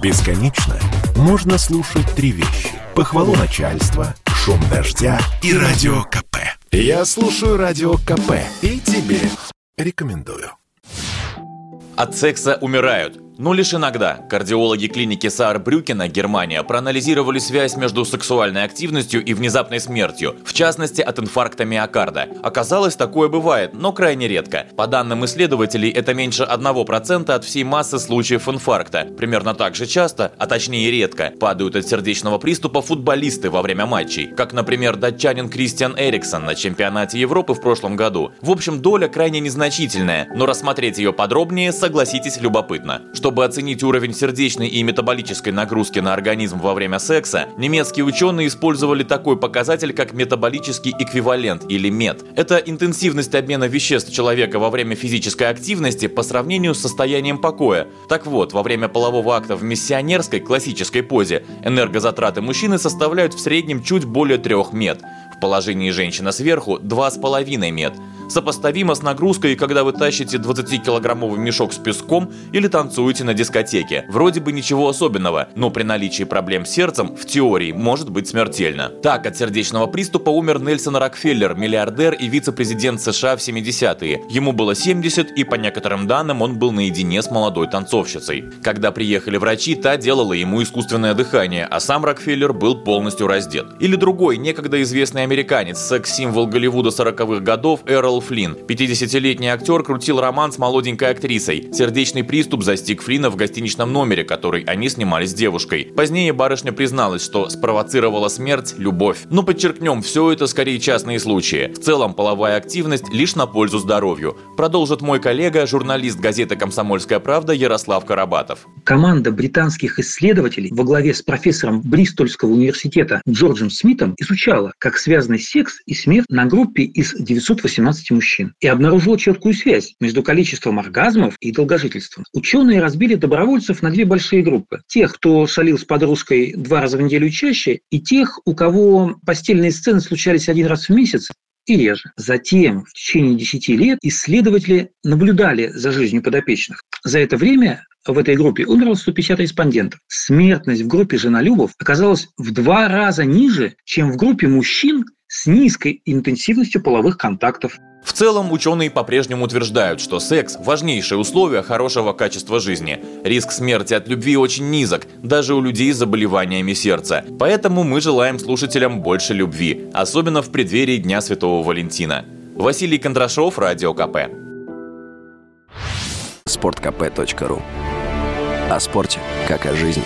Бесконечно можно слушать три вещи. Похвалу начальства, шум дождя и радио КП. Я слушаю радио КП и тебе рекомендую. От секса умирают. Но лишь иногда кардиологи клиники Саарбрюкена, Германия, проанализировали связь между сексуальной активностью и внезапной смертью, в частности от инфаркта миокарда. Оказалось, такое бывает, но крайне редко. По данным исследователей, это меньше 1% от всей массы случаев инфаркта. Примерно так же часто, а точнее редко, падают от сердечного приступа футболисты во время матчей, как, например, датчанин Кристиан Эриксон на чемпионате Европы в прошлом году. В общем, доля крайне незначительная, но рассмотреть ее подробнее, согласитесь, любопытно. Что чтобы оценить уровень сердечной и метаболической нагрузки на организм во время секса, немецкие ученые использовали такой показатель, как метаболический эквивалент или МЕД. Это интенсивность обмена веществ человека во время физической активности по сравнению с состоянием покоя. Так вот, во время полового акта в миссионерской классической позе энергозатраты мужчины составляют в среднем чуть более 3 МЕД. В положении женщина сверху 2,5 МЕД сопоставимо с нагрузкой, когда вы тащите 20-килограммовый мешок с песком или танцуете на дискотеке. Вроде бы ничего особенного, но при наличии проблем с сердцем в теории может быть смертельно. Так, от сердечного приступа умер Нельсон Рокфеллер, миллиардер и вице-президент США в 70-е. Ему было 70, и по некоторым данным он был наедине с молодой танцовщицей. Когда приехали врачи, та делала ему искусственное дыхание, а сам Рокфеллер был полностью раздет. Или другой, некогда известный американец, секс-символ Голливуда 40-х годов Эрл Майкл Флинн. 50-летний актер крутил роман с молоденькой актрисой. Сердечный приступ застиг Флина в гостиничном номере, который они снимали с девушкой. Позднее барышня призналась, что спровоцировала смерть любовь. Но подчеркнем, все это скорее частные случаи. В целом половая активность лишь на пользу здоровью. Продолжит мой коллега, журналист газеты «Комсомольская правда» Ярослав Карабатов. Команда британских исследователей во главе с профессором Бристольского университета Джорджем Смитом изучала, как связаны секс и смерть на группе из 918 смертности мужчин и обнаружила четкую связь между количеством оргазмов и долгожительством. Ученые разбили добровольцев на две большие группы. Тех, кто шалил с подружкой два раза в неделю чаще, и тех, у кого постельные сцены случались один раз в месяц и реже. Затем в течение 10 лет исследователи наблюдали за жизнью подопечных. За это время в этой группе умерло 150 респондентов. Смертность в группе женолюбов оказалась в два раза ниже, чем в группе мужчин с низкой интенсивностью половых контактов. В целом, ученые по-прежнему утверждают, что секс – важнейшее условие хорошего качества жизни. Риск смерти от любви очень низок, даже у людей с заболеваниями сердца. Поэтому мы желаем слушателям больше любви, особенно в преддверии Дня Святого Валентина. Василий Кондрашов, Радио КП. Спорткп.ру О спорте, как о жизни.